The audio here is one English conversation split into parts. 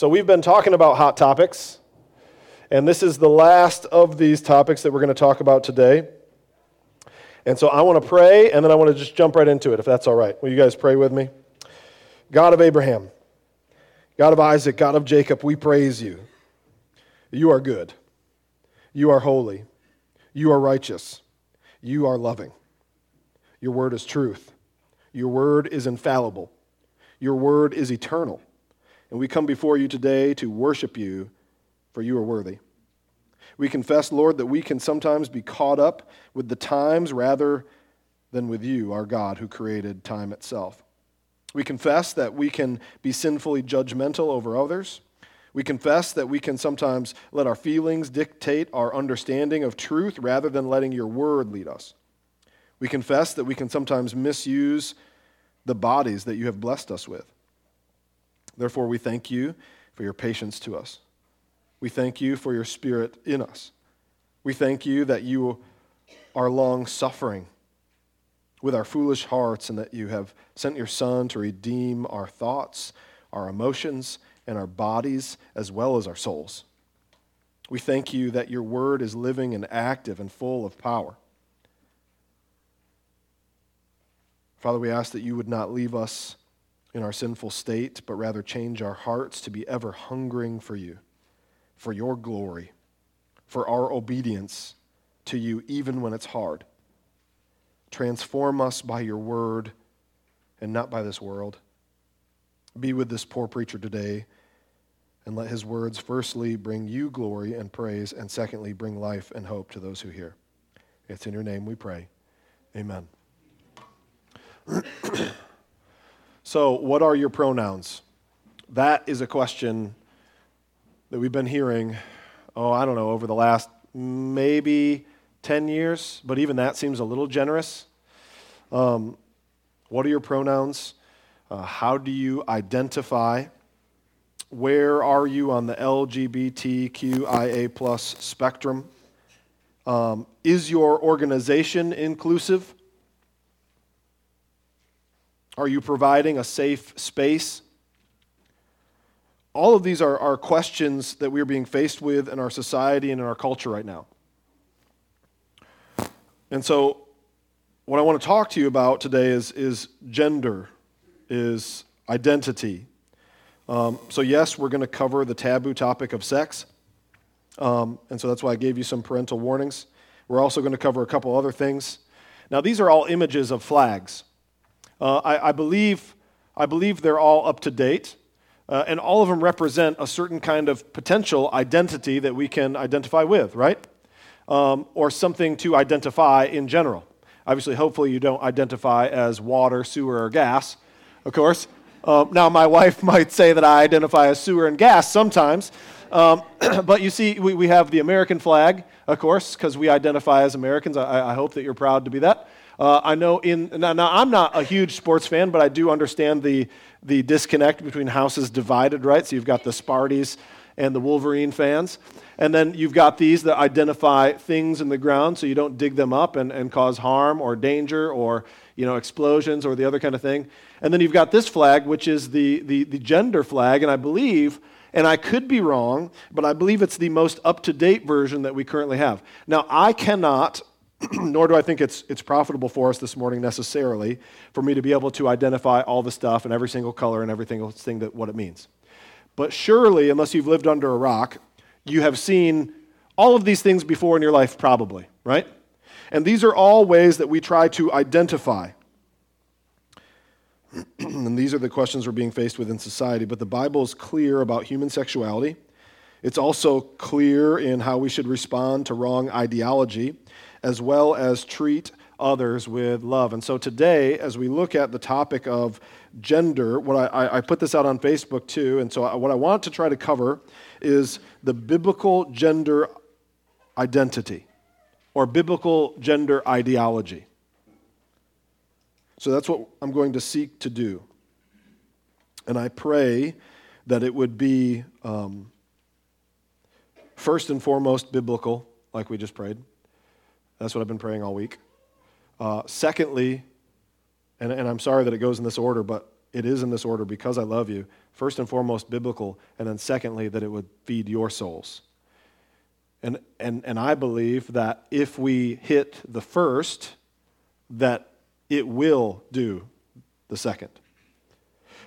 So we've been talking about hot topics, and this is the last of these topics that we're going to talk about today. And so I want to pray, and then I want to just jump right into it, if that's all right. Will you guys pray with me? God of Abraham, God of Isaac, God of Jacob, we praise you. You are good. You are holy. You are righteous. You are loving. Your word is truth. Your word is infallible. Your word is eternal. And we come before you today to worship you, for you are worthy. We confess, Lord, that we can sometimes be caught up with the times rather than with you, our God, who created time itself. We confess that we can be sinfully judgmental over others. We confess that we can sometimes let our feelings dictate our understanding of truth rather than letting your word lead us. We confess that we can sometimes misuse the bodies that you have blessed us with. Therefore, we thank you for your patience to us. We thank you for your spirit in us. We thank you that you are long suffering with our foolish hearts and that you have sent your Son to redeem our thoughts, our emotions, and our bodies, as well as our souls. We thank you that your word is living and active and full of power. Father, we ask that you would not leave us in our sinful state, but rather change our hearts to be ever hungering for you, for your glory, for our obedience to you, even when it's hard. Transform us by your word and not by this world. Be with this poor preacher today and let his words, firstly, bring you glory and praise, and secondly, bring life and hope to those who hear. It's in your name we pray. Amen. so, what are your pronouns? That is a question that we've been hearing, oh, I don't know, over the last maybe 10 years, but even that seems a little generous. Um, what are your pronouns? Uh, how do you identify? Where are you on the LGBTQIA plus spectrum? Um, is your organization inclusive? Are you providing a safe space? All of these are, are questions that we are being faced with in our society and in our culture right now. And so, what I want to talk to you about today is, is gender, is identity. Um, so, yes, we're going to cover the taboo topic of sex. Um, and so that's why I gave you some parental warnings. We're also going to cover a couple other things. Now, these are all images of flags. Uh, I, I, believe, I believe they're all up to date, uh, and all of them represent a certain kind of potential identity that we can identify with, right? Um, or something to identify in general. Obviously, hopefully, you don't identify as water, sewer, or gas, of course. Uh, now, my wife might say that I identify as sewer and gas sometimes. Um, but you see, we, we have the American flag, of course, because we identify as Americans. I, I, hope that you're proud to be that. Uh, I know in now, now, I'm not a huge sports fan, but I do understand the the disconnect between houses divided, right? So you've got the Sparties and the Wolverine fans. And then you've got these that identify things in the ground so you don't dig them up and, and cause harm or danger or you know, explosions or the other kind of thing. And then you've got this flag, which is the, the, the gender flag. And I believe, and I could be wrong, but I believe it's the most up to date version that we currently have. Now, I cannot nor do I think it's, it's profitable for us this morning necessarily for me to be able to identify all the stuff and every single color and every single thing that what it means. But surely, unless you've lived under a rock, you have seen all of these things before in your life, probably, right? And these are all ways that we try to identify. and these are the questions we're being faced with in society. But the Bible is clear about human sexuality. It's also clear in how we should respond to wrong ideology as well as treat others with love. And so today, as we look at the topic of gender, what I, I put this out on Facebook too, and so what I want to try to cover is the biblical gender identity or biblical gender ideology. So that's what I'm going to seek to do. And I pray that it would be um, first and foremost biblical, like we just prayed. That's what I've been praying all week. Uh, secondly, and, and I'm sorry that it goes in this order, but it is in this order because I love you. first and foremost biblical, and then secondly, that it would feed your souls. And, and, and I believe that if we hit the first, that it will do the second.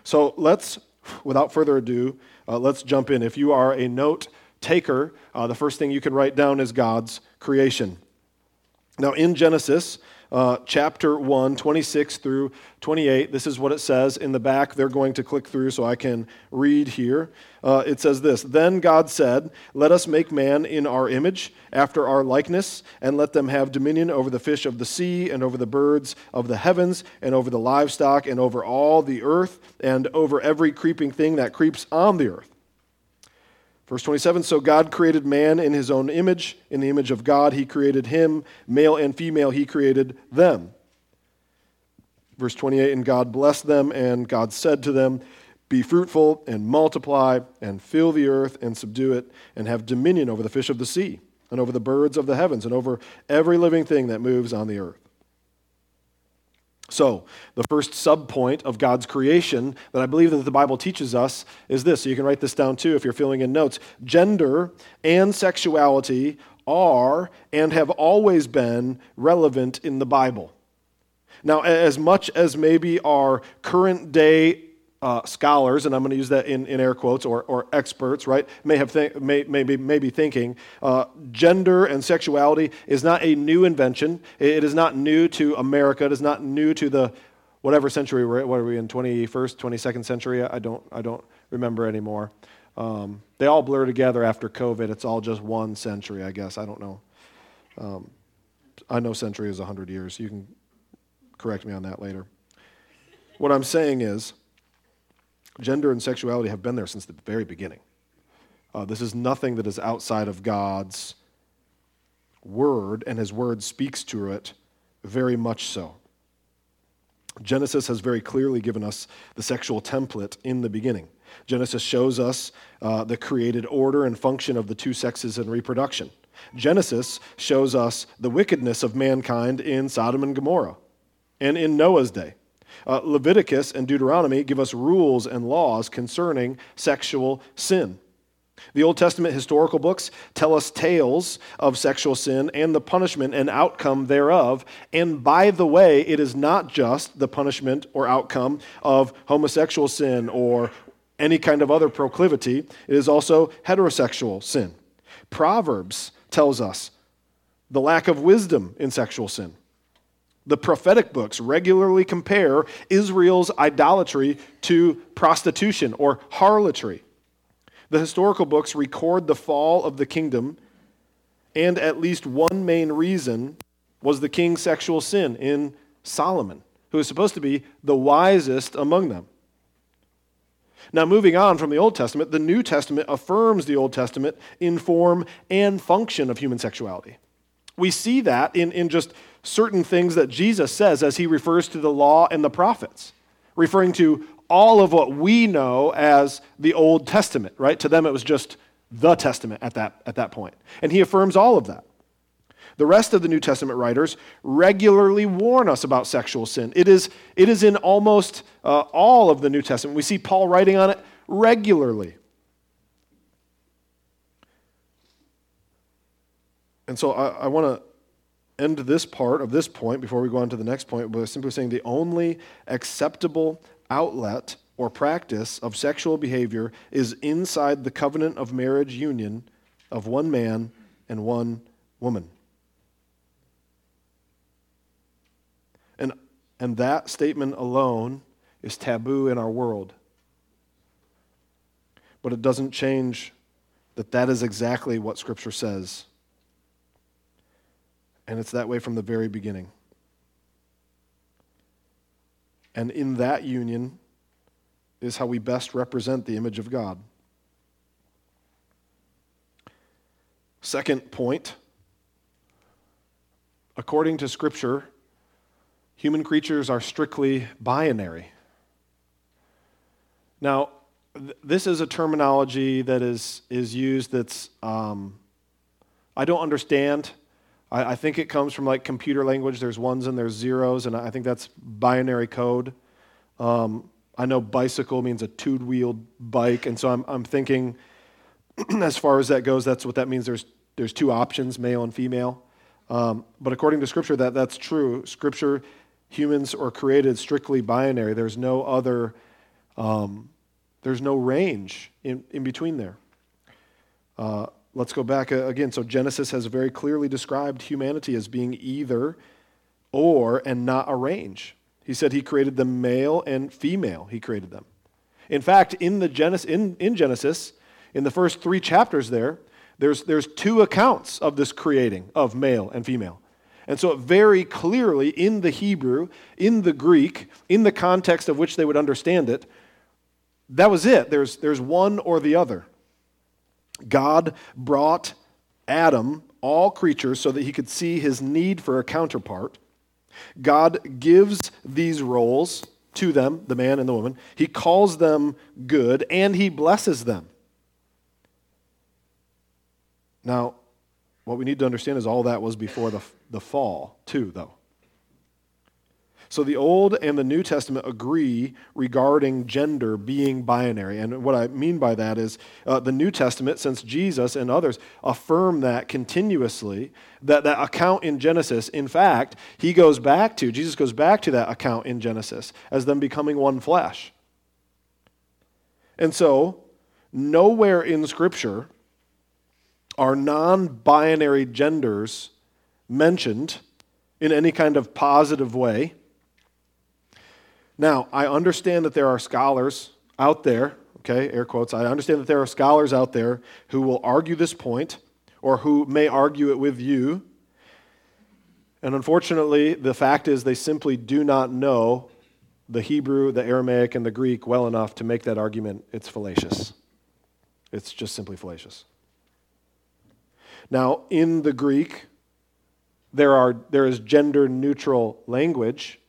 So let's, without further ado, uh, let's jump in. If you are a note taker, uh, the first thing you can write down is God's creation. Now, in Genesis, uh, chapter 1, 26 through 28. This is what it says in the back. They're going to click through so I can read here. Uh, it says this Then God said, Let us make man in our image, after our likeness, and let them have dominion over the fish of the sea, and over the birds of the heavens, and over the livestock, and over all the earth, and over every creeping thing that creeps on the earth. Verse 27 So God created man in his own image. In the image of God, he created him. Male and female, he created them. Verse 28 And God blessed them, and God said to them, Be fruitful and multiply, and fill the earth and subdue it, and have dominion over the fish of the sea, and over the birds of the heavens, and over every living thing that moves on the earth. So, the first subpoint of God's creation that I believe that the Bible teaches us is this. So, you can write this down too if you're filling in notes. Gender and sexuality are and have always been relevant in the Bible. Now, as much as maybe our current day uh, scholars, and I'm going to use that in, in air quotes, or, or experts, right, may, have th- may, may, be, may be thinking uh, gender and sexuality is not a new invention. It is not new to America. It is not new to the whatever century we're in. What are we in, 21st, 22nd century? I don't, I don't remember anymore. Um, they all blur together after COVID. It's all just one century, I guess. I don't know. Um, I know century is 100 years. You can correct me on that later. What I'm saying is, Gender and sexuality have been there since the very beginning. Uh, this is nothing that is outside of God's word, and his word speaks to it very much so. Genesis has very clearly given us the sexual template in the beginning. Genesis shows us uh, the created order and function of the two sexes in reproduction. Genesis shows us the wickedness of mankind in Sodom and Gomorrah and in Noah's day. Uh, Leviticus and Deuteronomy give us rules and laws concerning sexual sin. The Old Testament historical books tell us tales of sexual sin and the punishment and outcome thereof. And by the way, it is not just the punishment or outcome of homosexual sin or any kind of other proclivity, it is also heterosexual sin. Proverbs tells us the lack of wisdom in sexual sin. The prophetic books regularly compare Israel's idolatry to prostitution or harlotry. The historical books record the fall of the kingdom, and at least one main reason was the king's sexual sin in Solomon, who is supposed to be the wisest among them. Now, moving on from the Old Testament, the New Testament affirms the Old Testament in form and function of human sexuality. We see that in, in just certain things that Jesus says as he refers to the law and the prophets, referring to all of what we know as the Old Testament, right? To them, it was just the Testament at that, at that point. And he affirms all of that. The rest of the New Testament writers regularly warn us about sexual sin. It is, it is in almost uh, all of the New Testament. We see Paul writing on it regularly. And so I, I want to end this part of this point before we go on to the next point by simply saying the only acceptable outlet or practice of sexual behavior is inside the covenant of marriage union of one man and one woman. And, and that statement alone is taboo in our world. But it doesn't change that that is exactly what Scripture says and it's that way from the very beginning. And in that union is how we best represent the image of God. Second point according to Scripture, human creatures are strictly binary. Now, th- this is a terminology that is, is used that's, um, I don't understand I, I think it comes from like computer language. There's ones and there's zeros, and I think that's binary code. Um, I know bicycle means a two wheeled bike, and so I'm, I'm thinking, as far as that goes, that's what that means. There's, there's two options, male and female. Um, but according to Scripture, that, that's true. Scripture, humans are created strictly binary. There's no other, um, there's no range in, in between there. Uh, let's go back uh, again. So Genesis has very clearly described humanity as being either or and not a range. He said he created the male and female. He created them. In fact, in the Genesis, in, in Genesis, in the first three chapters there, there's, there's two accounts of this creating of male and female. And so, very clearly in the Hebrew, in the Greek, in the context of which they would understand it, that was it. There's, there's one or the other. God brought Adam, all creatures, so that he could see his need for a counterpart. God gives these roles to them, the man and the woman. He calls them good and he blesses them. Now, what we need to understand is all that was before the, the fall, too, though. So the Old and the New Testament agree regarding gender being binary. And what I mean by that is uh, the New Testament, since Jesus and others affirm that continuously, that that account in Genesis, in fact, he goes back to, Jesus goes back to that account in Genesis as them becoming one flesh. And so, nowhere in Scripture are non binary genders mentioned in any kind of positive way. Now, I understand that there are scholars out there, okay, air quotes, I understand that there are scholars out there who will argue this point or who may argue it with you. And unfortunately, the fact is they simply do not know the Hebrew, the Aramaic, and the Greek well enough to make that argument. It's fallacious. It's just simply fallacious. Now, in the Greek, there, are, there is gender neutral language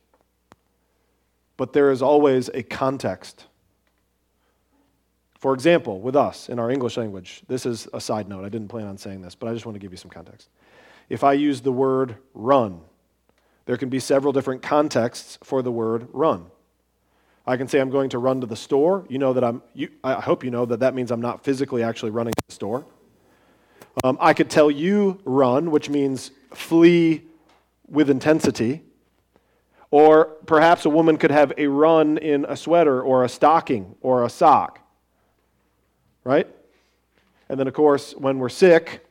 but there is always a context. For example, with us in our English language, this is a side note. I didn't plan on saying this, but I just want to give you some context. If I use the word run, there can be several different contexts for the word run. I can say I'm going to run to the store. You know that I'm, you, I hope you know that that means I'm not physically actually running to the store. Um, I could tell you run, which means flee with intensity. Or perhaps a woman could have a run in a sweater or a stocking or a sock. Right? And then, of course, when we're sick,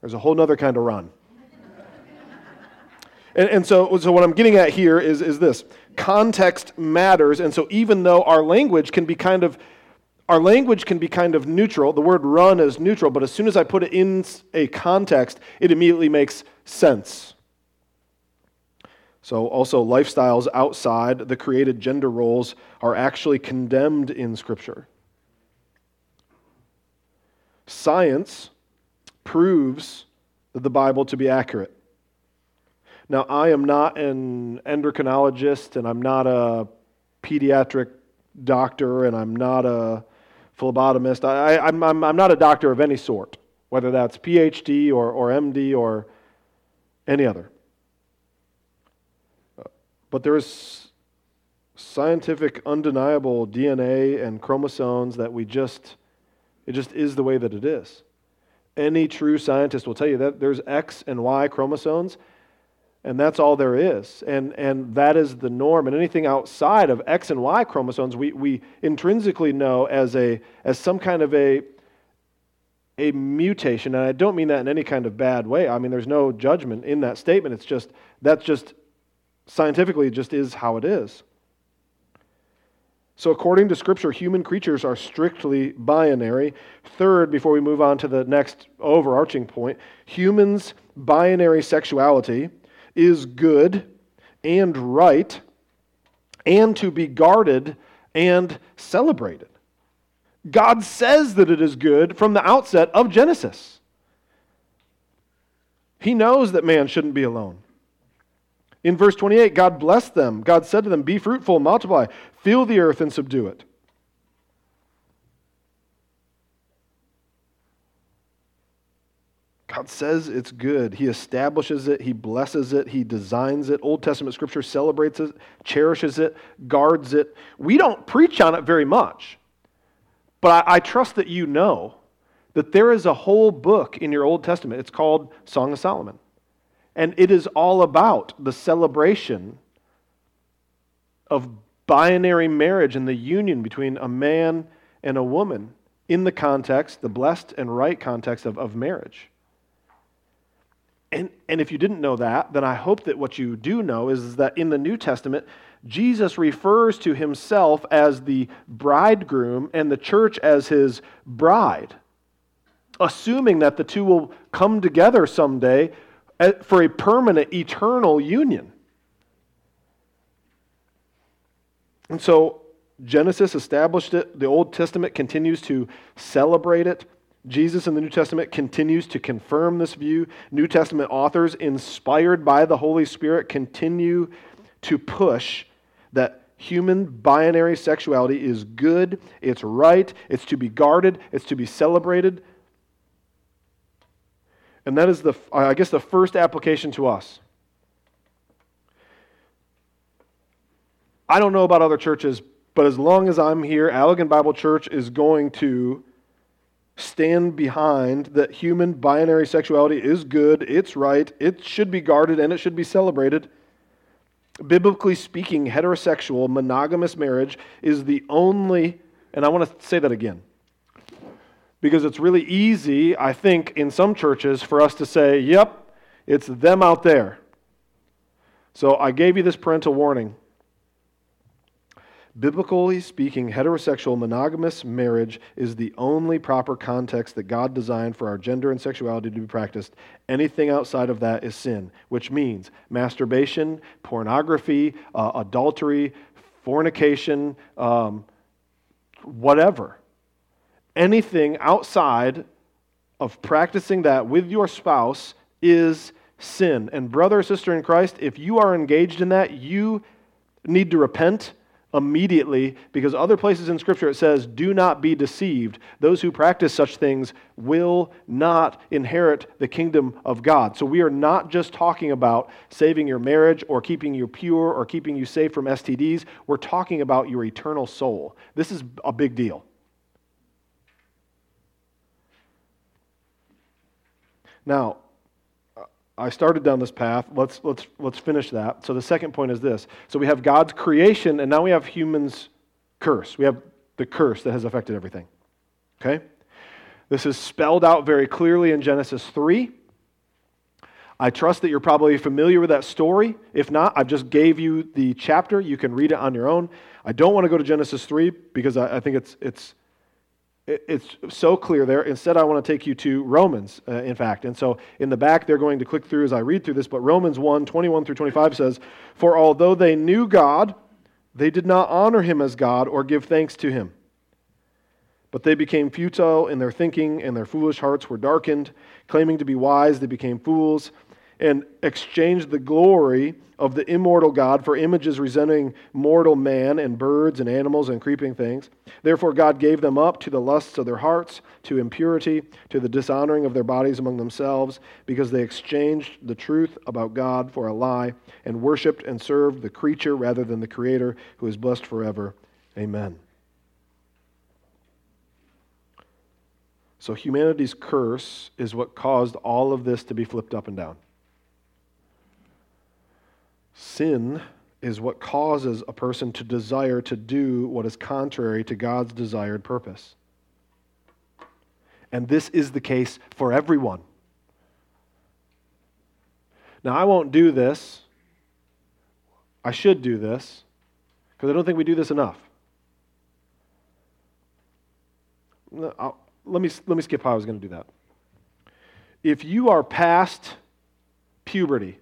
there's a whole other kind of run. and, and so, so, what I'm getting at here is, is this context matters. And so, even though our language can be kind of our language can be kind of neutral. The word run is neutral, but as soon as I put it in a context, it immediately makes sense. So, also, lifestyles outside the created gender roles are actually condemned in Scripture. Science proves the Bible to be accurate. Now, I am not an endocrinologist, and I'm not a pediatric doctor, and I'm not a phlebotomist. I, am I'm, I'm not a doctor of any sort, whether that's PhD or, or MD or any other. But there is scientific, undeniable DNA and chromosomes that we just, it just is the way that it is. Any true scientist will tell you that there's X and Y chromosomes, and that's all there is. And, and that is the norm. And anything outside of X and Y chromosomes, we, we intrinsically know as, a, as some kind of a, a mutation. And I don't mean that in any kind of bad way. I mean, there's no judgment in that statement. It's just, that's just Scientifically, it just is how it is. So, according to Scripture, human creatures are strictly binary. Third, before we move on to the next overarching point, humans' binary sexuality is good and right and to be guarded and celebrated. God says that it is good from the outset of Genesis. He knows that man shouldn't be alone. In verse 28, God blessed them. God said to them, Be fruitful, multiply, fill the earth, and subdue it. God says it's good. He establishes it, He blesses it, He designs it. Old Testament scripture celebrates it, cherishes it, guards it. We don't preach on it very much, but I, I trust that you know that there is a whole book in your Old Testament. It's called Song of Solomon. And it is all about the celebration of binary marriage and the union between a man and a woman in the context, the blessed and right context of, of marriage. And, and if you didn't know that, then I hope that what you do know is, is that in the New Testament, Jesus refers to himself as the bridegroom and the church as his bride, assuming that the two will come together someday for a permanent, eternal union. And so Genesis established it. The Old Testament continues to celebrate it. Jesus in the New Testament continues to confirm this view. New Testament authors, inspired by the Holy Spirit, continue to push that human binary sexuality is good, it's right, it's to be guarded, it's to be celebrated. And that is the, I guess, the first application to us. I don't know about other churches, but as long as I'm here, Allegan Bible Church is going to stand behind that human binary sexuality is good, it's right, it should be guarded, and it should be celebrated. Biblically speaking, heterosexual, monogamous marriage is the only, and I want to say that again, because it's really easy, I think, in some churches for us to say, yep, it's them out there. So I gave you this parental warning. Biblically speaking, heterosexual monogamous marriage is the only proper context that God designed for our gender and sexuality to be practiced. Anything outside of that is sin, which means masturbation, pornography, uh, adultery, fornication, um, whatever. Anything outside of practicing that with your spouse is sin. And, brother or sister in Christ, if you are engaged in that, you need to repent immediately because other places in Scripture it says, Do not be deceived. Those who practice such things will not inherit the kingdom of God. So we are not just talking about saving your marriage or keeping you pure or keeping you safe from STDs. We're talking about your eternal soul. This is a big deal. Now, I started down this path. Let's, let's, let's finish that. So the second point is this. So we have God's creation, and now we have humans' curse. We have the curse that has affected everything. Okay? This is spelled out very clearly in Genesis 3. I trust that you're probably familiar with that story. If not, I just gave you the chapter. You can read it on your own. I don't want to go to Genesis 3 because I, I think it's, it's it's so clear there. Instead, I want to take you to Romans, uh, in fact. And so in the back, they're going to click through as I read through this. But Romans 1 21 through 25 says, For although they knew God, they did not honor him as God or give thanks to him. But they became futile in their thinking, and their foolish hearts were darkened. Claiming to be wise, they became fools and exchanged the glory of the immortal God for images resembling mortal man and birds and animals and creeping things. Therefore, God gave them up to the lusts of their hearts, to impurity, to the dishonoring of their bodies among themselves, because they exchanged the truth about God for a lie and worshiped and served the creature rather than the Creator, who is blessed forever. Amen. So, humanity's curse is what caused all of this to be flipped up and down. Sin is what causes a person to desire to do what is contrary to God's desired purpose. And this is the case for everyone. Now, I won't do this. I should do this because I don't think we do this enough. Let, me, let me skip how I was going to do that. If you are past puberty,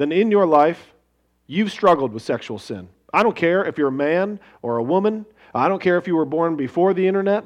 then in your life, you've struggled with sexual sin. I don't care if you're a man or a woman. I don't care if you were born before the internet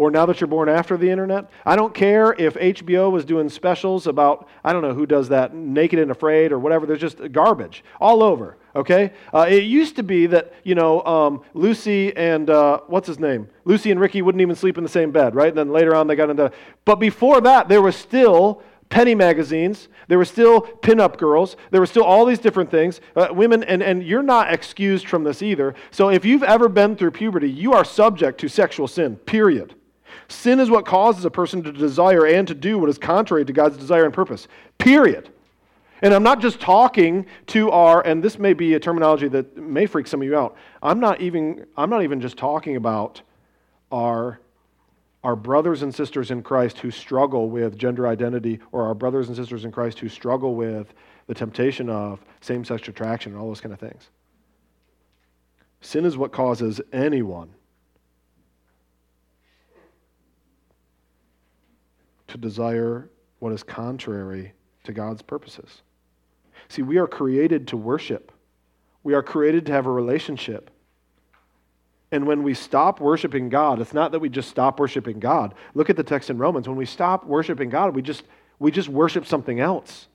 or now that you're born after the internet. I don't care if HBO was doing specials about, I don't know who does that, Naked and Afraid or whatever. There's just garbage all over, okay? Uh, it used to be that, you know, um, Lucy and, uh, what's his name? Lucy and Ricky wouldn't even sleep in the same bed, right? And then later on they got into, but before that, there was still penny magazines. There were still pinup girls. There were still all these different things. Uh, women, and, and you're not excused from this either. So if you've ever been through puberty, you are subject to sexual sin, period. Sin is what causes a person to desire and to do what is contrary to God's desire and purpose. Period. And I'm not just talking to our, and this may be a terminology that may freak some of you out. I'm not even, I'm not even just talking about our, our brothers and sisters in Christ who struggle with gender identity, or our brothers and sisters in Christ who struggle with the temptation of same sex attraction and all those kind of things. Sin is what causes anyone to desire what is contrary to God's purposes. See, we are created to worship, we are created to have a relationship. And when we stop worshiping God, it's not that we just stop worshiping God. Look at the text in Romans. When we stop worshiping God, we just, we just worship something else.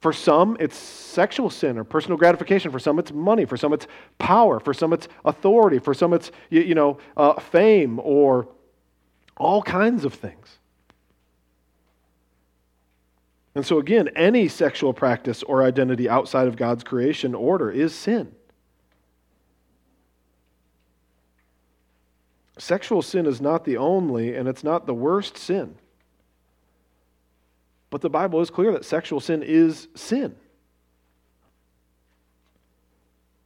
For some, it's sexual sin or personal gratification. For some, it's money. For some, it's power. For some, it's authority. For some, it's you, you know uh, fame or all kinds of things. And so, again, any sexual practice or identity outside of God's creation order is sin. Sexual sin is not the only, and it's not the worst sin. But the Bible is clear that sexual sin is sin.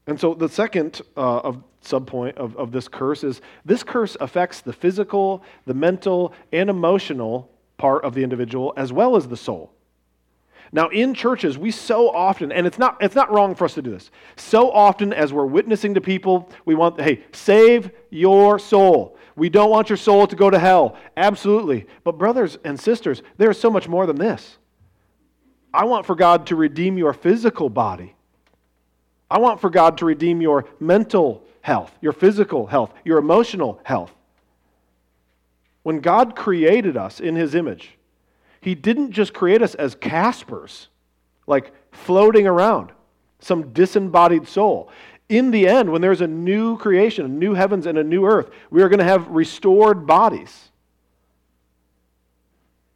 And so the second uh, of subpoint of, of this curse is this curse affects the physical, the mental, and emotional part of the individual as well as the soul. Now, in churches, we so often, and it's not, it's not wrong for us to do this, so often as we're witnessing to people, we want, hey, save your soul. We don't want your soul to go to hell. Absolutely. But, brothers and sisters, there is so much more than this. I want for God to redeem your physical body. I want for God to redeem your mental health, your physical health, your emotional health. When God created us in His image, he didn't just create us as Caspers, like floating around, some disembodied soul. In the end, when there's a new creation, a new heavens and a new earth, we are going to have restored bodies.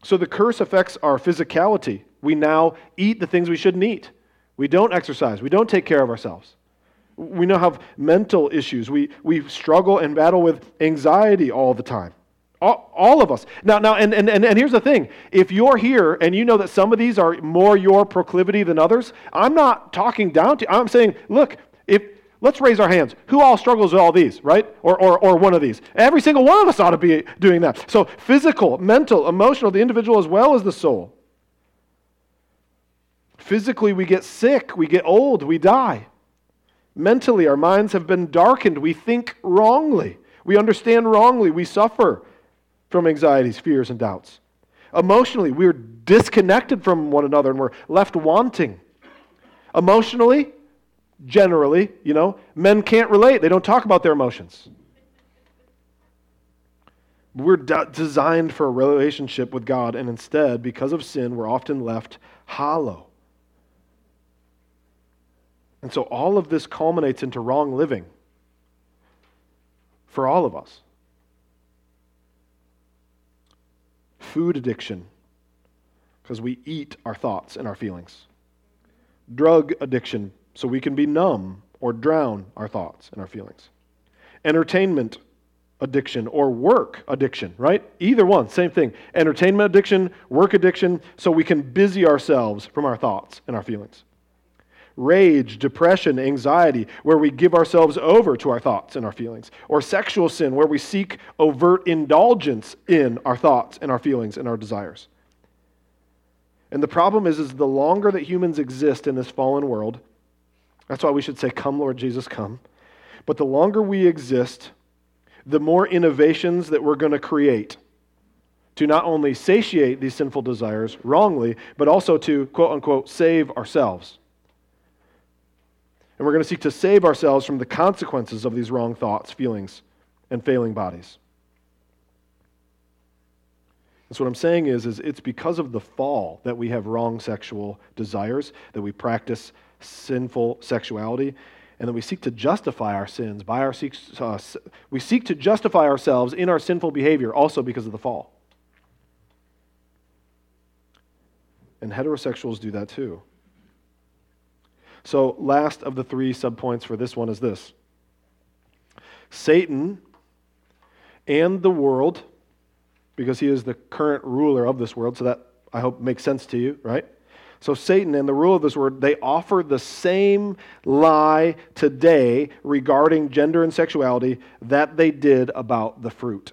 So the curse affects our physicality. We now eat the things we shouldn't eat. We don't exercise. We don't take care of ourselves. We now have mental issues. We, we struggle and battle with anxiety all the time. All, all, of us. Now, now and, and, and, here's the thing. If you're here and you know that some of these are more your proclivity than others, I'm not talking down to you. I'm saying, look, if let's raise our hands. Who all struggles with all these, right? Or, or, or one of these? Every single one of us ought to be doing that. So physical, mental, emotional, the individual as well as the soul. Physically, we get sick, we get old, we die. Mentally, our minds have been darkened. We think wrongly. We understand wrongly. We suffer from anxieties, fears, and doubts. Emotionally, we're disconnected from one another and we're left wanting. Emotionally, generally, you know, men can't relate. They don't talk about their emotions. We're de- designed for a relationship with God, and instead, because of sin, we're often left hollow. And so all of this culminates into wrong living for all of us. Food addiction, because we eat our thoughts and our feelings. Drug addiction, so we can be numb or drown our thoughts and our feelings. Entertainment addiction or work addiction, right? Either one, same thing. Entertainment addiction, work addiction, so we can busy ourselves from our thoughts and our feelings rage, depression, anxiety, where we give ourselves over to our thoughts and our feelings, or sexual sin, where we seek overt indulgence in our thoughts and our feelings and our desires. And the problem is, is the longer that humans exist in this fallen world, that's why we should say, Come, Lord Jesus, come. But the longer we exist, the more innovations that we're going to create to not only satiate these sinful desires wrongly, but also to, quote unquote, save ourselves. And we're going to seek to save ourselves from the consequences of these wrong thoughts, feelings, and failing bodies. And so what I'm saying is, is it's because of the fall that we have wrong sexual desires, that we practice sinful sexuality, and that we seek to justify our sins by our uh, we seek to justify ourselves in our sinful behavior also because of the fall. And heterosexuals do that too. So, last of the three subpoints for this one is this Satan and the world, because he is the current ruler of this world, so that I hope makes sense to you, right? So, Satan and the rule of this world, they offer the same lie today regarding gender and sexuality that they did about the fruit.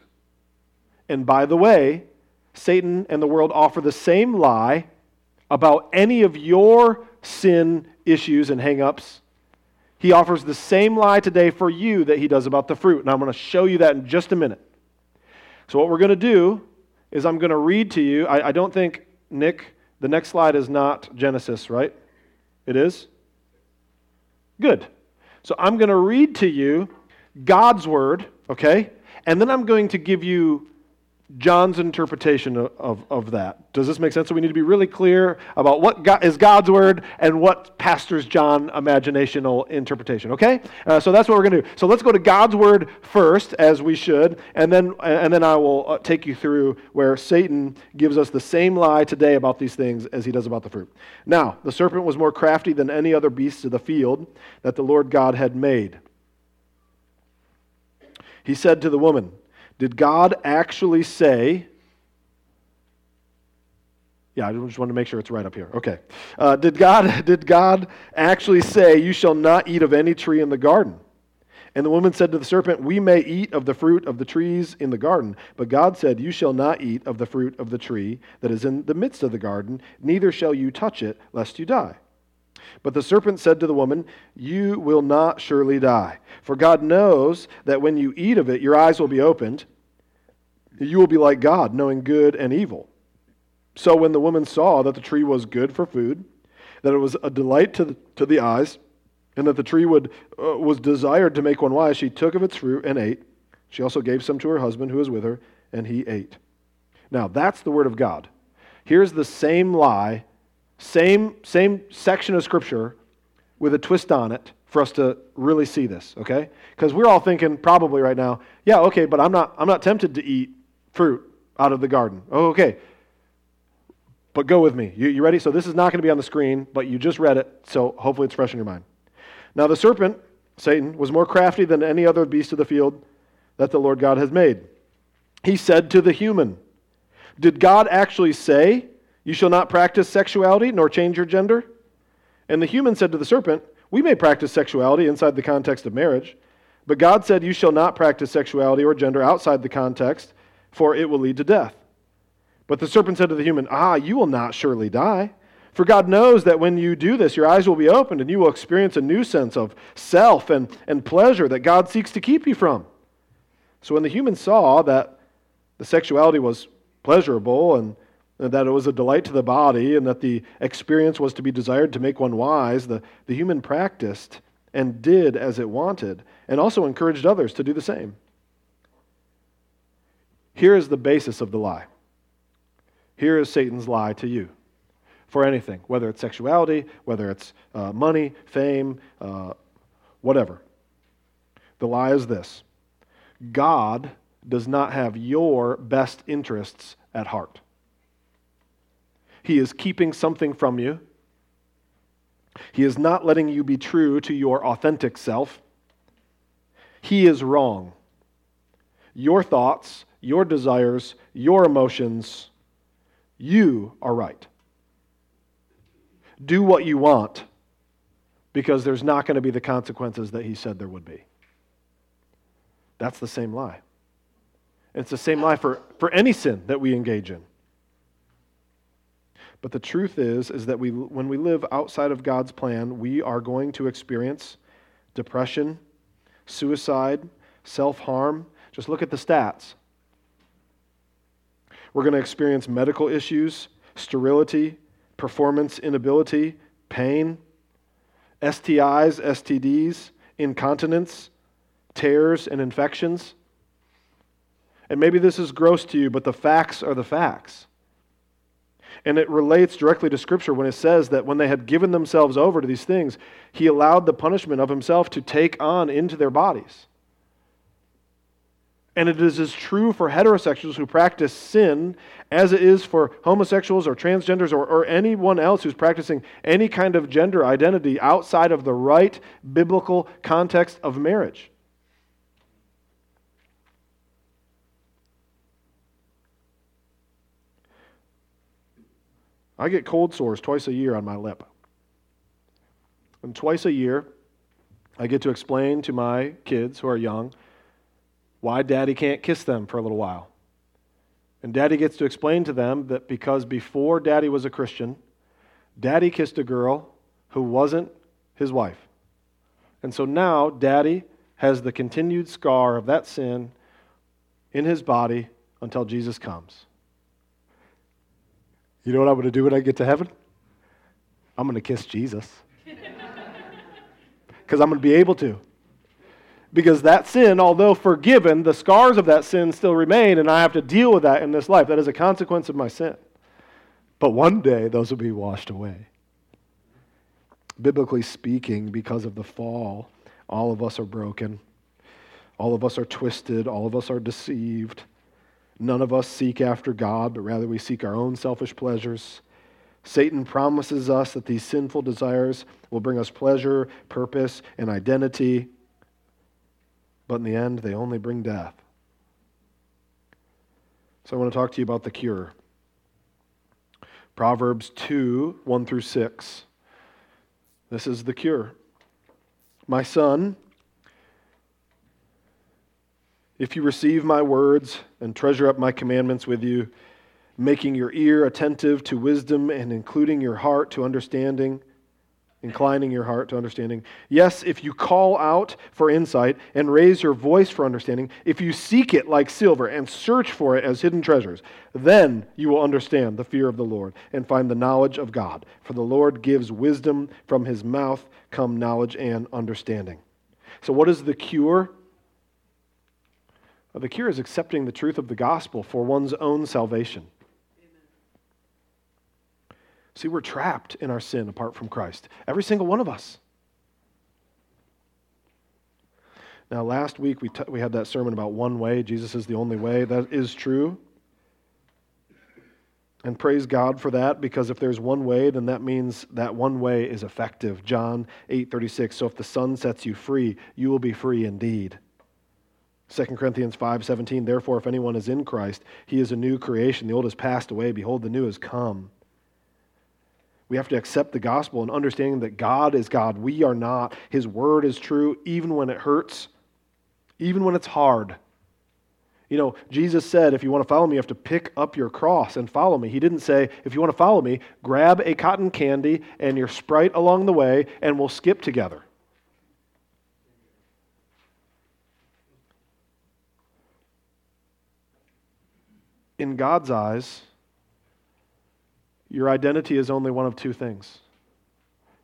And by the way, Satan and the world offer the same lie about any of your sin issues and hangups. He offers the same lie today for you that he does about the fruit. And I'm going to show you that in just a minute. So, what we're going to do is I'm going to read to you. I, I don't think, Nick, the next slide is not Genesis, right? It is? Good. So, I'm going to read to you God's word, okay? And then I'm going to give you John's interpretation of, of, of, that. Does this make sense? So we need to be really clear about what God, is God's word and what pastors John imaginational interpretation. Okay, uh, so that's what we're going to do. So let's go to God's word first, as we should, and then and then I will uh, take you through where Satan gives us the same lie today about these things as he does about the fruit. Now the serpent was more crafty than any other beast of the field that the Lord God had made. He said to the woman. Did God actually say, yeah, I just want to make sure it's right up here. Okay. Uh, did, God, did God actually say, You shall not eat of any tree in the garden? And the woman said to the serpent, We may eat of the fruit of the trees in the garden. But God said, You shall not eat of the fruit of the tree that is in the midst of the garden, neither shall you touch it, lest you die. But the serpent said to the woman, You will not surely die. For God knows that when you eat of it, your eyes will be opened. You will be like God, knowing good and evil. So when the woman saw that the tree was good for food, that it was a delight to the, to the eyes, and that the tree would, uh, was desired to make one wise, she took of its fruit and ate. She also gave some to her husband who was with her, and he ate. Now, that's the word of God. Here's the same lie same, same section of Scripture with a twist on it for us to really see this, okay? Because we're all thinking probably right now, yeah, okay, but I'm not, I'm not tempted to eat fruit out of the garden. Oh, okay. But go with me. You, you ready? So this is not going to be on the screen, but you just read it, so hopefully it's fresh in your mind. Now the serpent, Satan, was more crafty than any other beast of the field that the Lord God has made. He said to the human, Did God actually say, you shall not practice sexuality nor change your gender. And the human said to the serpent, We may practice sexuality inside the context of marriage, but God said, You shall not practice sexuality or gender outside the context, for it will lead to death. But the serpent said to the human, Ah, you will not surely die. For God knows that when you do this, your eyes will be opened and you will experience a new sense of self and, and pleasure that God seeks to keep you from. So when the human saw that the sexuality was pleasurable and that it was a delight to the body, and that the experience was to be desired to make one wise, the, the human practiced and did as it wanted, and also encouraged others to do the same. Here is the basis of the lie. Here is Satan's lie to you for anything, whether it's sexuality, whether it's uh, money, fame, uh, whatever. The lie is this God does not have your best interests at heart. He is keeping something from you. He is not letting you be true to your authentic self. He is wrong. Your thoughts, your desires, your emotions, you are right. Do what you want because there's not going to be the consequences that he said there would be. That's the same lie. It's the same lie for, for any sin that we engage in. But the truth is, is that we, when we live outside of God's plan, we are going to experience depression, suicide, self harm. Just look at the stats. We're going to experience medical issues, sterility, performance inability, pain, STIs, STDs, incontinence, tears, and infections. And maybe this is gross to you, but the facts are the facts. And it relates directly to Scripture when it says that when they had given themselves over to these things, he allowed the punishment of himself to take on into their bodies. And it is as true for heterosexuals who practice sin as it is for homosexuals or transgenders or, or anyone else who's practicing any kind of gender identity outside of the right biblical context of marriage. I get cold sores twice a year on my lip. And twice a year, I get to explain to my kids who are young why daddy can't kiss them for a little while. And daddy gets to explain to them that because before daddy was a Christian, daddy kissed a girl who wasn't his wife. And so now daddy has the continued scar of that sin in his body until Jesus comes. You know what I'm going to do when I get to heaven? I'm going to kiss Jesus. Because I'm going to be able to. Because that sin, although forgiven, the scars of that sin still remain, and I have to deal with that in this life. That is a consequence of my sin. But one day, those will be washed away. Biblically speaking, because of the fall, all of us are broken. All of us are twisted. All of us are deceived. None of us seek after God, but rather we seek our own selfish pleasures. Satan promises us that these sinful desires will bring us pleasure, purpose, and identity, but in the end, they only bring death. So I want to talk to you about the cure. Proverbs 2 1 through 6. This is the cure. My son, if you receive my words and treasure up my commandments with you, making your ear attentive to wisdom and including your heart to understanding, inclining your heart to understanding. Yes, if you call out for insight and raise your voice for understanding, if you seek it like silver and search for it as hidden treasures, then you will understand the fear of the Lord and find the knowledge of God. For the Lord gives wisdom, from his mouth come knowledge and understanding. So, what is the cure? Uh, the cure is accepting the truth of the gospel for one's own salvation. See, we're trapped in our sin apart from Christ. Every single one of us. Now, last week we, t- we had that sermon about one way. Jesus is the only way. That is true. And praise God for that because if there's one way, then that means that one way is effective. John 8 36. So if the Son sets you free, you will be free indeed. 2 Corinthians 5:17 Therefore if anyone is in Christ he is a new creation. The old has passed away. Behold the new has come. We have to accept the gospel and understanding that God is God. We are not. His word is true even when it hurts even when it's hard. You know Jesus said if you want to follow me you have to pick up your cross and follow me. He didn't say if you want to follow me grab a cotton candy and your sprite along the way and we'll skip together in God's eyes, your identity is only one of two things.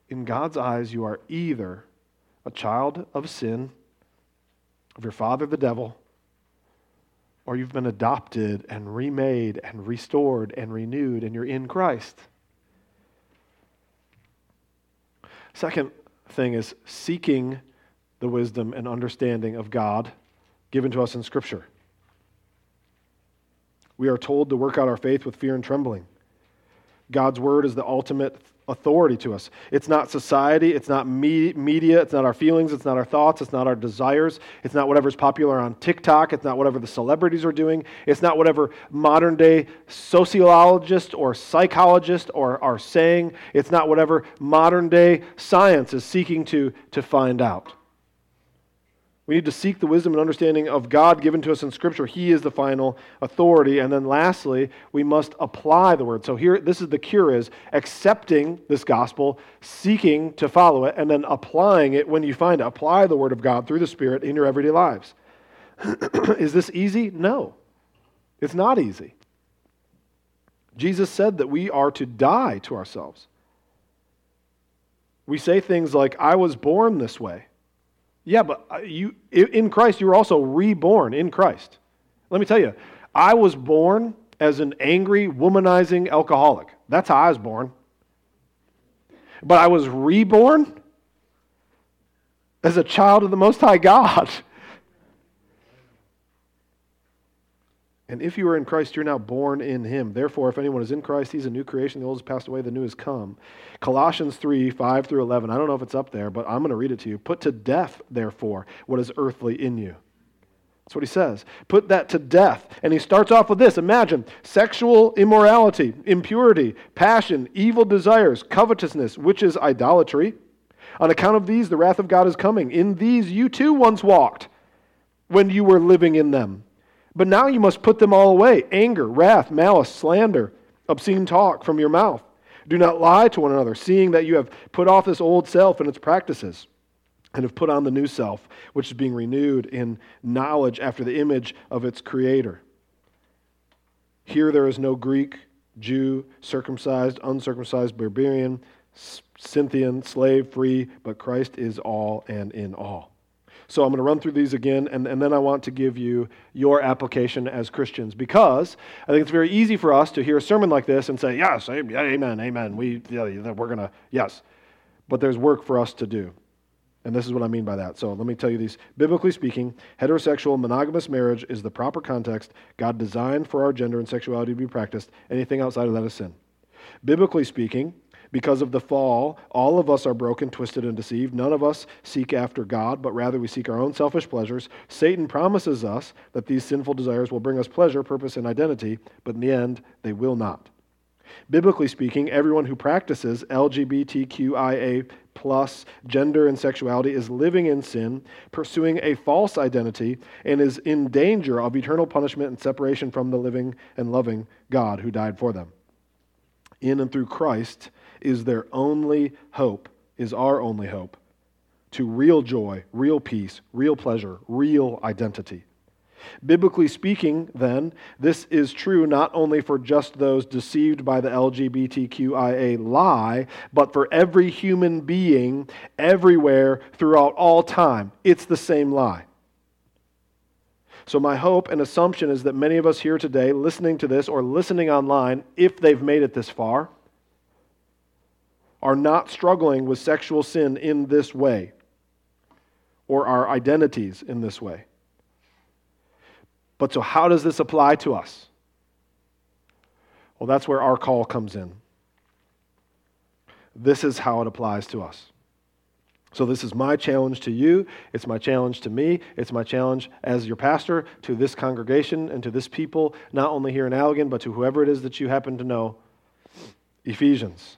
In God's eyes, you are either a child of sin, of your father, the devil, or you've been adopted and remade and restored and renewed, and you're in Christ. Second thing is seeking the wisdom and understanding of God given to us in Scripture. We are told to work out our faith with fear and trembling. God's word is the ultimate authority to us. It's not society, it's not me- media, it's not our feelings, it's not our thoughts, it's not our desires, it's not whatever's popular on TikTok, it's not whatever the celebrities are doing, it's not whatever modern day sociologist or psychologist or are saying, it's not whatever modern day science is seeking to, to find out. We need to seek the wisdom and understanding of God given to us in Scripture. He is the final authority. And then lastly, we must apply the word. So here, this is the cure is accepting this gospel, seeking to follow it, and then applying it when you find it. Apply the word of God through the Spirit in your everyday lives. is this easy? No. It's not easy. Jesus said that we are to die to ourselves. We say things like, I was born this way. Yeah, but uh, you in Christ you were also reborn in Christ. Let me tell you, I was born as an angry, womanizing alcoholic. That's how I was born. But I was reborn as a child of the Most High God. And if you are in Christ, you're now born in him. Therefore, if anyone is in Christ, he's a new creation. The old has passed away, the new has come. Colossians 3 5 through 11. I don't know if it's up there, but I'm going to read it to you. Put to death, therefore, what is earthly in you. That's what he says. Put that to death. And he starts off with this Imagine sexual immorality, impurity, passion, evil desires, covetousness, which is idolatry. On account of these, the wrath of God is coming. In these you too once walked when you were living in them. But now you must put them all away anger, wrath, malice, slander, obscene talk from your mouth. Do not lie to one another, seeing that you have put off this old self and its practices, and have put on the new self, which is being renewed in knowledge after the image of its creator. Here there is no Greek, Jew, circumcised, uncircumcised, barbarian, Scythian, slave, free, but Christ is all and in all. So I'm going to run through these again, and, and then I want to give you your application as Christians because I think it's very easy for us to hear a sermon like this and say, yes, amen, amen. We, yeah, we're going to, yes. But there's work for us to do. And this is what I mean by that. So let me tell you these. Biblically speaking, heterosexual monogamous marriage is the proper context God designed for our gender and sexuality to be practiced. Anything outside of that is sin. Biblically speaking, because of the fall, all of us are broken, twisted, and deceived. None of us seek after God, but rather we seek our own selfish pleasures. Satan promises us that these sinful desires will bring us pleasure, purpose, and identity, but in the end, they will not. Biblically speaking, everyone who practices LGBTQIA plus gender and sexuality is living in sin, pursuing a false identity, and is in danger of eternal punishment and separation from the living and loving God who died for them. In and through Christ, is their only hope, is our only hope to real joy, real peace, real pleasure, real identity. Biblically speaking, then, this is true not only for just those deceived by the LGBTQIA lie, but for every human being everywhere throughout all time. It's the same lie. So, my hope and assumption is that many of us here today, listening to this or listening online, if they've made it this far, are not struggling with sexual sin in this way or our identities in this way. But so, how does this apply to us? Well, that's where our call comes in. This is how it applies to us. So, this is my challenge to you. It's my challenge to me. It's my challenge as your pastor to this congregation and to this people, not only here in Allegan, but to whoever it is that you happen to know. Ephesians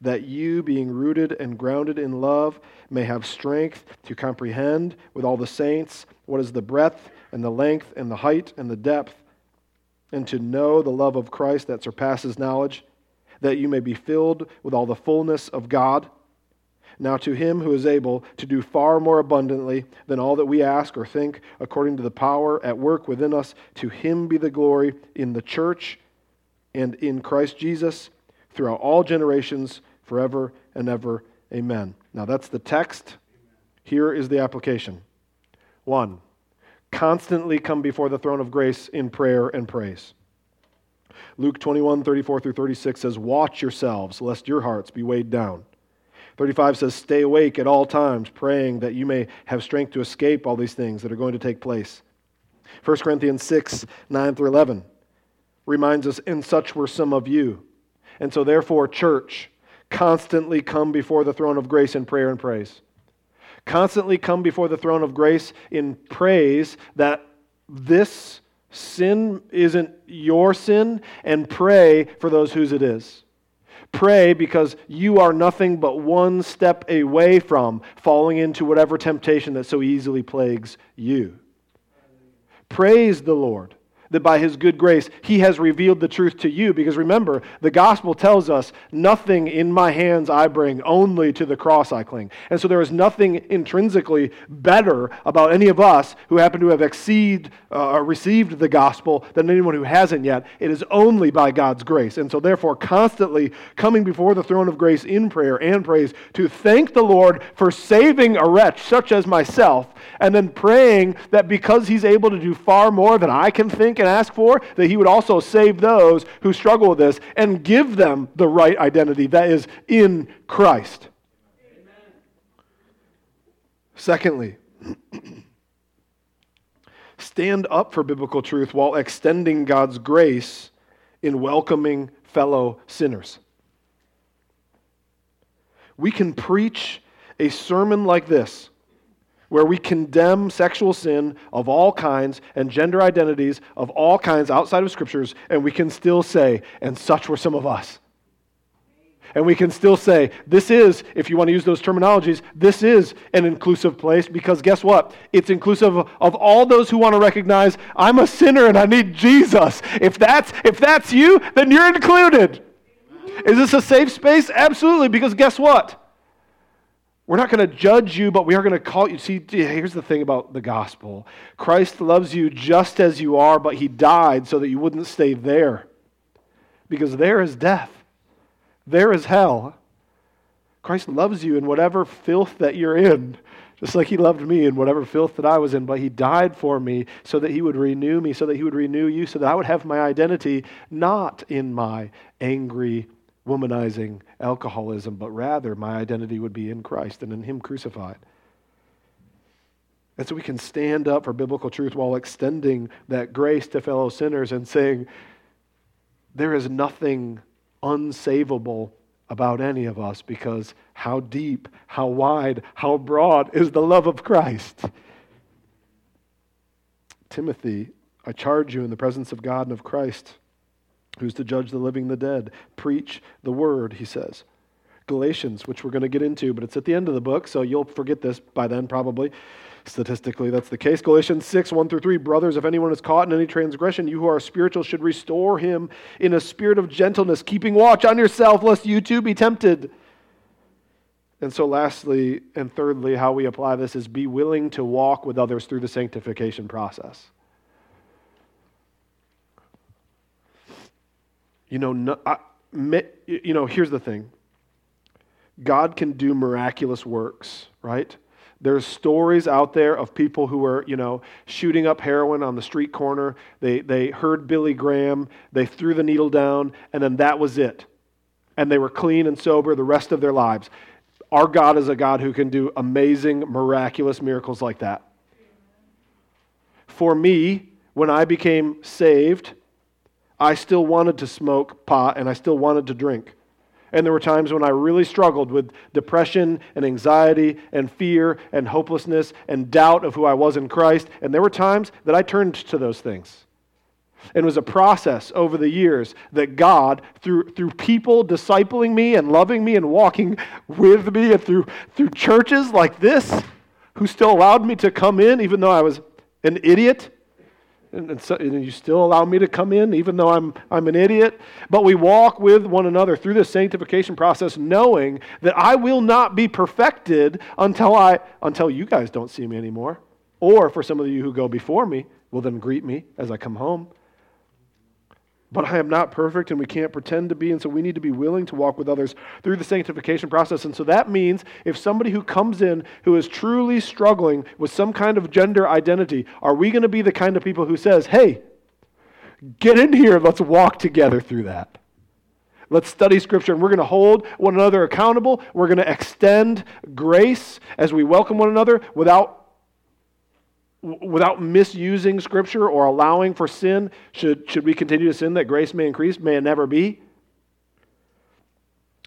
that you, being rooted and grounded in love, may have strength to comprehend with all the saints what is the breadth and the length and the height and the depth, and to know the love of Christ that surpasses knowledge, that you may be filled with all the fullness of God. Now, to him who is able to do far more abundantly than all that we ask or think, according to the power at work within us, to him be the glory in the church and in Christ Jesus throughout all generations forever and ever. Amen. Now that's the text. Here is the application. One, constantly come before the throne of grace in prayer and praise. Luke 21, 34 through 36 says, Watch yourselves, lest your hearts be weighed down. 35 says, Stay awake at all times, praying that you may have strength to escape all these things that are going to take place. 1 Corinthians 6, 9 through 11 reminds us, And such were some of you. And so, therefore, church, constantly come before the throne of grace in prayer and praise. Constantly come before the throne of grace in praise that this sin isn't your sin, and pray for those whose it is. Pray because you are nothing but one step away from falling into whatever temptation that so easily plagues you. Praise the Lord that by his good grace he has revealed the truth to you. Because remember, the gospel tells us, nothing in my hands I bring, only to the cross I cling. And so there is nothing intrinsically better about any of us who happen to have exceed, uh, received the gospel than anyone who hasn't yet. It is only by God's grace. And so therefore, constantly coming before the throne of grace in prayer and praise to thank the Lord for saving a wretch such as myself, and then praying that because he's able to do far more than I can think and ask for, that he would also save those who struggle with this and give them the right identity that is in Christ. Amen. Secondly, stand up for biblical truth while extending God's grace in welcoming fellow sinners. We can preach a sermon like this where we condemn sexual sin of all kinds and gender identities of all kinds outside of scriptures, and we can still say, and such were some of us. And we can still say, this is, if you want to use those terminologies, this is an inclusive place because guess what? It's inclusive of all those who want to recognize I'm a sinner and I need Jesus. If that's, if that's you, then you're included. Is this a safe space? Absolutely, because guess what? We're not going to judge you, but we are going to call you. See, here's the thing about the gospel Christ loves you just as you are, but he died so that you wouldn't stay there. Because there is death, there is hell. Christ loves you in whatever filth that you're in, just like he loved me in whatever filth that I was in, but he died for me so that he would renew me, so that he would renew you, so that I would have my identity not in my angry, womanizing alcoholism, but rather my identity would be in Christ and in Him crucified. And so we can stand up for biblical truth while extending that grace to fellow sinners and saying, there is nothing unsavable about any of us because how deep, how wide, how broad is the love of Christ. Timothy, I charge you in the presence of God and of Christ who's to judge the living and the dead. Preach the word, he says. Galatians, which we're going to get into, but it's at the end of the book, so you'll forget this by then probably. Statistically, that's the case. Galatians 6, 1 through 3. Brothers, if anyone is caught in any transgression, you who are spiritual should restore him in a spirit of gentleness, keeping watch on yourself, lest you too be tempted. And so, lastly and thirdly, how we apply this is be willing to walk with others through the sanctification process. You know, no, I, you know, here's the thing. God can do miraculous works, right? There's stories out there of people who are, you know, shooting up heroin on the street corner. They, they heard Billy Graham, they threw the needle down, and then that was it. And they were clean and sober the rest of their lives. Our God is a God who can do amazing, miraculous miracles like that. For me, when I became saved, I still wanted to smoke pot and I still wanted to drink. And there were times when I really struggled with depression and anxiety and fear and hopelessness and doubt of who I was in Christ. And there were times that I turned to those things. And it was a process over the years that God, through, through people discipling me and loving me and walking with me, and through, through churches like this, who still allowed me to come in even though I was an idiot and, and, so, and, you still allow me to come in even though I'm, I'm an idiot. But we walk with one another through this sanctification process knowing that I will not be perfected until, I, until you guys don't see me anymore. Or for some of you who go before me, will then greet me as I come home. But I am not perfect and we can't pretend to be. And so we need to be willing to walk with others through the sanctification process. And so that means if somebody who comes in who is truly struggling with some kind of gender identity, are we going to be the kind of people who says, hey, get in here, let's walk together through that? Let's study Scripture, and we're going to hold one another accountable. We're going to extend grace as we welcome one another without without misusing Scripture or allowing for sin, should, should we continue to sin that grace may increase? May it never be?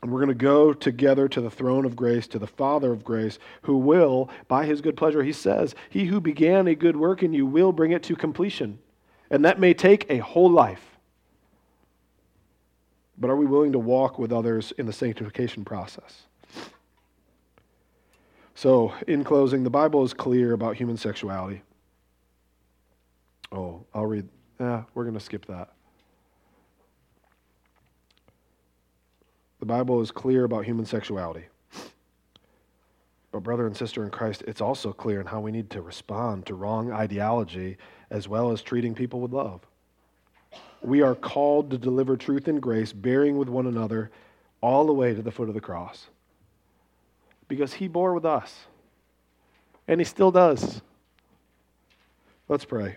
And we're going to go together to the throne of grace, to the Father of grace, who will, by his good pleasure, he says, He who began a good work in you will bring it to completion. And that may take a whole life. But are we willing to walk with others in the sanctification process? So, in closing, the Bible is clear about human sexuality. Oh, I'll read Yeah, we're going to skip that. The Bible is clear about human sexuality. But, brother and sister in Christ, it's also clear in how we need to respond to wrong ideology as well as treating people with love. We are called to deliver truth and grace, bearing with one another all the way to the foot of the cross. Because he bore with us, and he still does. Let's pray.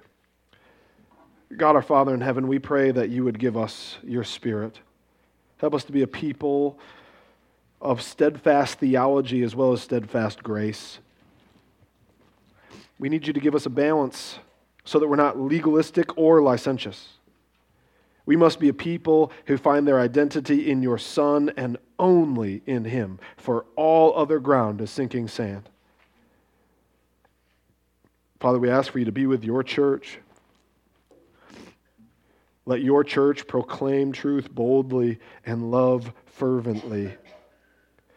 God our Father in heaven, we pray that you would give us your spirit. Help us to be a people of steadfast theology as well as steadfast grace. We need you to give us a balance so that we're not legalistic or licentious. We must be a people who find their identity in your Son and only in Him, for all other ground is sinking sand. Father, we ask for you to be with your church. Let your church proclaim truth boldly and love fervently.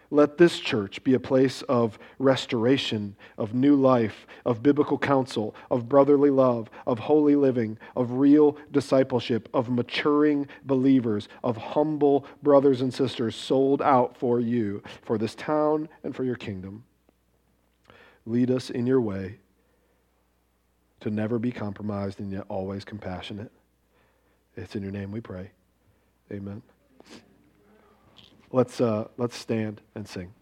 Let this church be a place of restoration, of new life, of biblical counsel, of brotherly love, of holy living, of real discipleship, of maturing believers, of humble brothers and sisters sold out for you, for this town, and for your kingdom. Lead us in your way to never be compromised and yet always compassionate. It's in your name we pray. Amen. Let's, uh, let's stand and sing.